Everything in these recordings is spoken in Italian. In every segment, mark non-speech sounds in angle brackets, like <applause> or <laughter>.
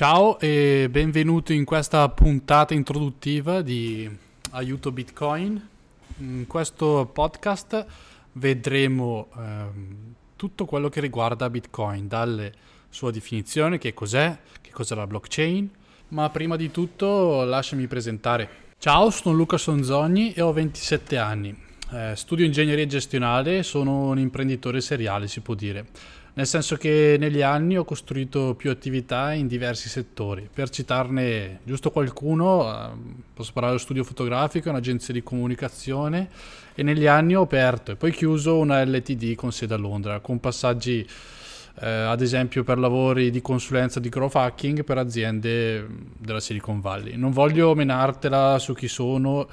Ciao e benvenuto in questa puntata introduttiva di Aiuto Bitcoin. In questo podcast vedremo ehm, tutto quello che riguarda Bitcoin, dalle sua definizione, che cos'è, che cos'è la blockchain, ma prima di tutto lasciami presentare. Ciao, sono Luca Sonzogni e ho 27 anni. Eh, studio ingegneria gestionale e sono un imprenditore seriale, si può dire nel senso che negli anni ho costruito più attività in diversi settori. Per citarne giusto qualcuno, ehm, posso parlare dello studio fotografico, un'agenzia di comunicazione e negli anni ho aperto e poi chiuso una LTD con sede a Londra, con passaggi eh, ad esempio per lavori di consulenza di growth hacking per aziende della Silicon Valley. Non voglio menartela su chi sono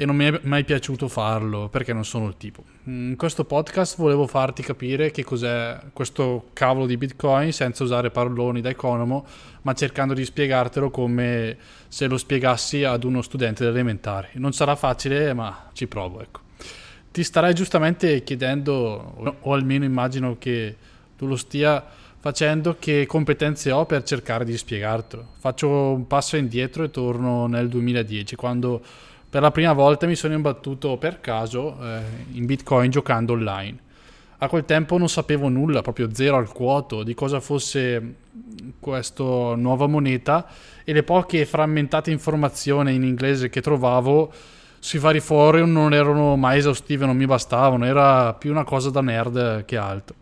e non mi è mai piaciuto farlo perché non sono il tipo. In questo podcast volevo farti capire che cos'è questo cavolo di Bitcoin senza usare paroloni da economo, ma cercando di spiegartelo come se lo spiegassi ad uno studente elementare. Non sarà facile, ma ci provo, ecco. Ti starai giustamente chiedendo, o almeno immagino che tu lo stia facendo, che competenze ho per cercare di spiegartelo. Faccio un passo indietro e torno nel 2010, quando per la prima volta mi sono imbattuto per caso eh, in Bitcoin giocando online. A quel tempo non sapevo nulla, proprio zero al quoto, di cosa fosse questa nuova moneta e le poche frammentate informazioni in inglese che trovavo sui vari forum non erano mai esaustive, non mi bastavano, era più una cosa da nerd che altro.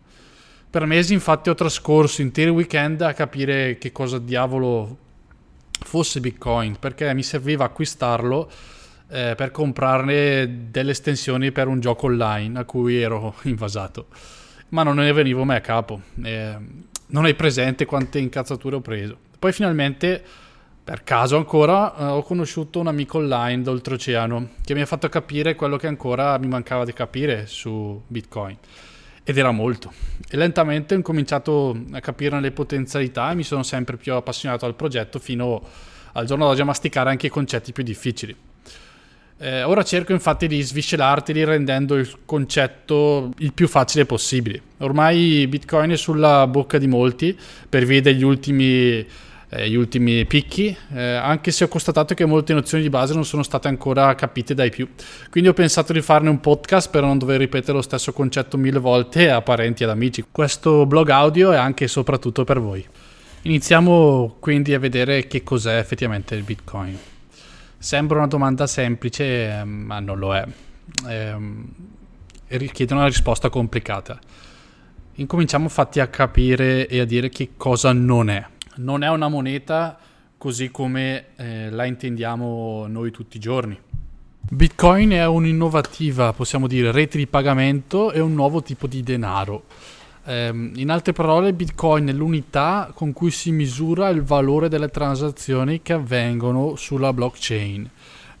Per mesi infatti ho trascorso interi weekend a capire che cosa diavolo fosse Bitcoin, perché mi serviva acquistarlo eh, per comprarne delle estensioni per un gioco online a cui ero <laughs> invasato. Ma non ne venivo mai a capo. Eh, non hai presente quante incazzature ho preso. Poi finalmente, per caso ancora, eh, ho conosciuto un amico online d'oltreoceano che mi ha fatto capire quello che ancora mi mancava di capire su Bitcoin. Ed era molto. E lentamente ho cominciato a capire le potenzialità e mi sono sempre più appassionato al progetto fino al giorno d'oggi a masticare anche i concetti più difficili. Eh, ora cerco infatti di sviscelarteli rendendo il concetto il più facile possibile. Ormai Bitcoin è sulla bocca di molti per via degli ultimi, eh, ultimi picchi, eh, anche se ho constatato che molte nozioni di base non sono state ancora capite dai più. Quindi ho pensato di farne un podcast per non dover ripetere lo stesso concetto mille volte a parenti ed amici. Questo blog audio è anche e soprattutto per voi. Iniziamo quindi a vedere che cos'è effettivamente il Bitcoin. Sembra una domanda semplice, ehm, ma non lo è. Ehm, e richiede una risposta complicata. Incominciamo infatti a capire e a dire che cosa non è. Non è una moneta così come eh, la intendiamo noi tutti i giorni. Bitcoin è un'innovativa, possiamo dire, rete di pagamento e un nuovo tipo di denaro Um, in altre parole, Bitcoin è l'unità con cui si misura il valore delle transazioni che avvengono sulla blockchain.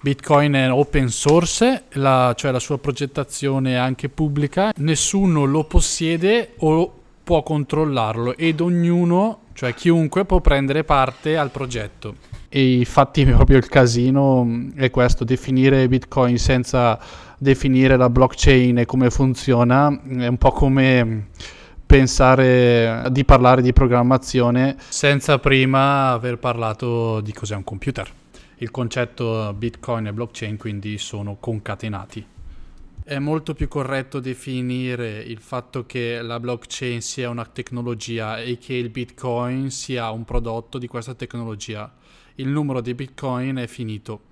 Bitcoin è open source, la, cioè la sua progettazione è anche pubblica, nessuno lo possiede o può controllarlo ed ognuno, cioè chiunque, può prendere parte al progetto. E infatti <laughs> proprio il casino è questo, definire Bitcoin senza definire la blockchain e come funziona è un po' come pensare di parlare di programmazione senza prima aver parlato di cos'è un computer. Il concetto Bitcoin e blockchain quindi sono concatenati. È molto più corretto definire il fatto che la blockchain sia una tecnologia e che il Bitcoin sia un prodotto di questa tecnologia. Il numero di Bitcoin è finito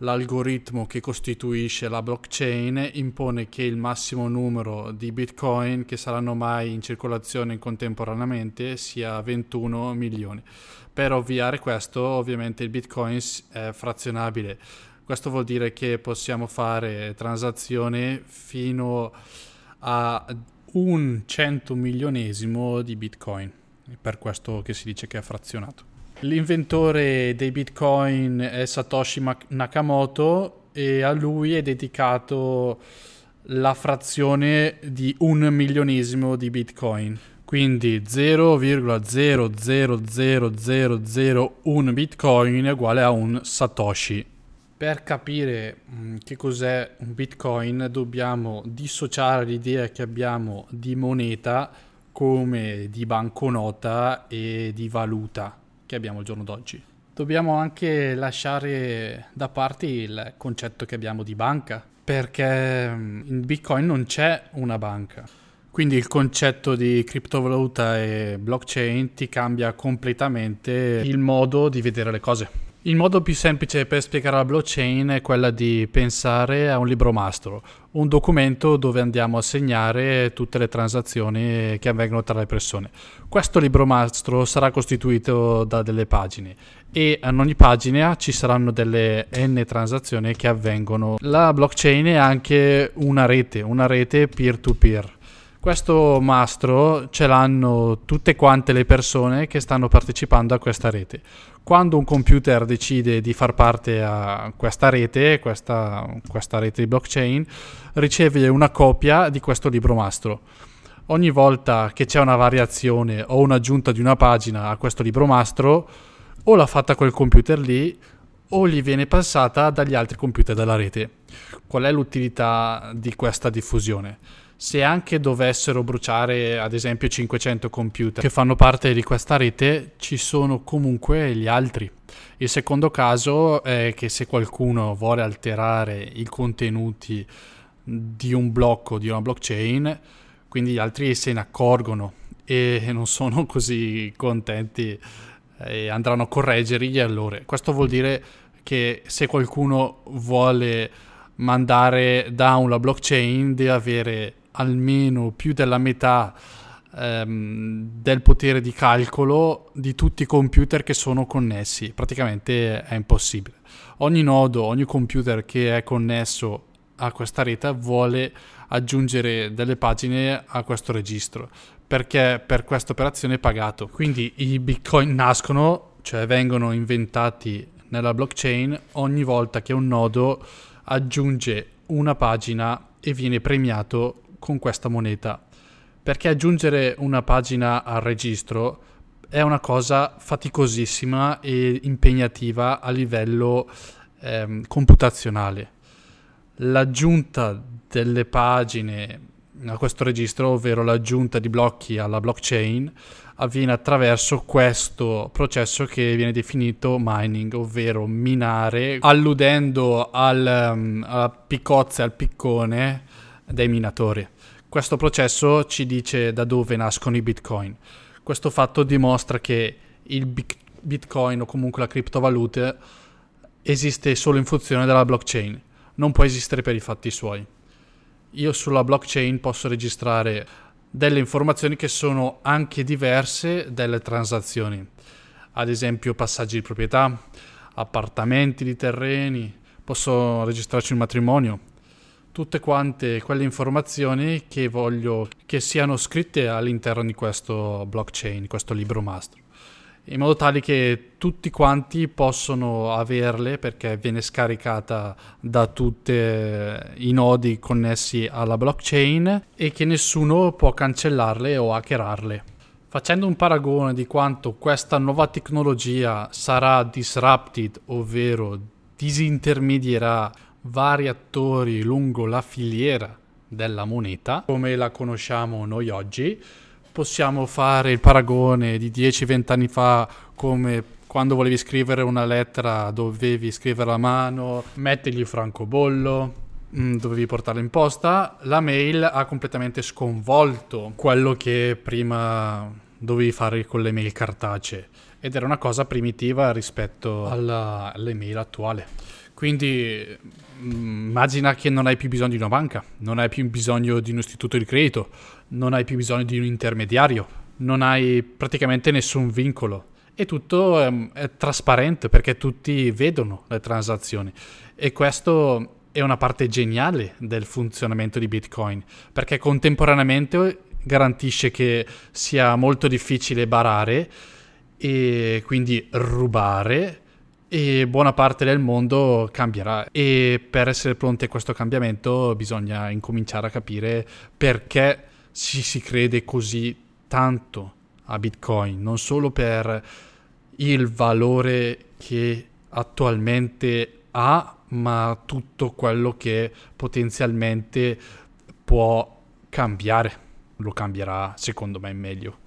L'algoritmo che costituisce la blockchain impone che il massimo numero di bitcoin che saranno mai in circolazione contemporaneamente sia 21 milioni. Per ovviare questo, ovviamente il bitcoin è frazionabile. Questo vuol dire che possiamo fare transazioni fino a un cento milionesimo di bitcoin. Per questo che si dice che è frazionato. L'inventore dei bitcoin è Satoshi Nakamoto e a lui è dedicato la frazione di un milionesimo di bitcoin. Quindi 0,0000001 bitcoin è uguale a un Satoshi. Per capire mm, che cos'è un bitcoin dobbiamo dissociare l'idea che abbiamo di moneta come di banconota e di valuta che abbiamo al giorno d'oggi. Dobbiamo anche lasciare da parte il concetto che abbiamo di banca, perché mm, in Bitcoin non c'è una banca. Quindi il concetto di criptovaluta e blockchain ti cambia completamente il modo di vedere le cose. Il modo più semplice per spiegare la blockchain è quella di pensare a un libro mastro, un documento dove andiamo a segnare tutte le transazioni che avvengono tra le persone. Questo libro mastro sarà costituito da delle pagine e in ogni pagina ci saranno delle n transazioni che avvengono. La blockchain è anche una rete, una rete peer-to-peer. Questo mastro ce l'hanno tutte quante le persone che stanno partecipando a questa rete quando un computer decide di far parte a questa rete, questa, questa rete di blockchain, riceve una copia di questo libro mastro. Ogni volta che c'è una variazione o un'aggiunta di una pagina a questo libro mastro, o l'ha fatta quel computer lì, o gli viene passata dagli altri computer della rete. Qual è l'utilità di questa diffusione? Se anche dovessero bruciare ad esempio 500 computer che fanno parte di questa rete, ci sono comunque gli altri. Il secondo caso è che se qualcuno vuole alterare i contenuti di un blocco, di una blockchain, quindi gli altri se ne accorgono e <laughs> non sono così contenti e andranno a correggere gli errori. Questo vuol dire che se qualcuno vuole mandare down la blockchain deve avere almeno più della metà ehm, del potere di calcolo di tutti i computer che sono connessi. Praticamente è impossibile. Ogni nodo, ogni computer che è connesso a questa rete vuole aggiungere delle pagine a questo registro perché per questa operazione è pagato. Quindi i bitcoin nascono, cioè vengono inventati nella blockchain ogni volta che un nodo aggiunge una pagina e viene premiato con questa moneta. Perché aggiungere una pagina al registro è una cosa faticosissima e impegnativa a livello ehm, computazionale. L'aggiunta delle pagine a questo registro, ovvero l'aggiunta di blocchi alla blockchain, avviene attraverso questo processo che viene definito mining, ovvero minare, alludendo al, um, alla piccozza e al piccone dei minatori. Questo processo ci dice da dove nascono i bitcoin. Questo fatto dimostra che il bitcoin o comunque la criptovaluta esiste solo in funzione della blockchain, non può esistere per i fatti suoi. Io sulla blockchain posso registrare delle informazioni che sono anche diverse dalle transazioni, ad esempio passaggi di proprietà, appartamenti di terreni, posso registrarci un matrimonio, tutte quante quelle informazioni che voglio che siano scritte all'interno di questo blockchain, questo libro mastro, in modo tale che tutti quanti possono averle perché viene scaricata da tutti i nodi connessi alla blockchain e che nessuno può cancellarle o hackerarle. Facendo un paragone di quanto questa nuova tecnologia sarà disrupted, ovvero disintermedierà vari attori lungo la filiera della moneta, come la conosciamo noi oggi. Possiamo fare il paragone di 10-20 anni fa come quando volevi scrivere una lettera dovevi scrivere a mano, mettergli francobollo, mm, dovevi portarla in posta. La mail ha completamente sconvolto quello che prima dovevi fare con le mail cartacee ed era una cosa primitiva rispetto alla, all'email attuale. Quindi mm, immagina che non hai più bisogno di una banca, non hai più bisogno di un istituto di credito, non hai più bisogno di un intermediario, non hai praticamente nessun vincolo. E tutto è, è trasparente perché tutti vedono le transazioni. E questo è una parte geniale del funzionamento di Bitcoin perché contemporaneamente garantisce che sia molto difficile barare e quindi rubare e buona parte del mondo cambierà e per essere pronti a questo cambiamento bisogna incominciare a capire perché ci si crede così tanto a Bitcoin, non solo per il valore che attualmente ha, ma tutto quello che potenzialmente può cambiare. Lo cambierà secondo me meglio.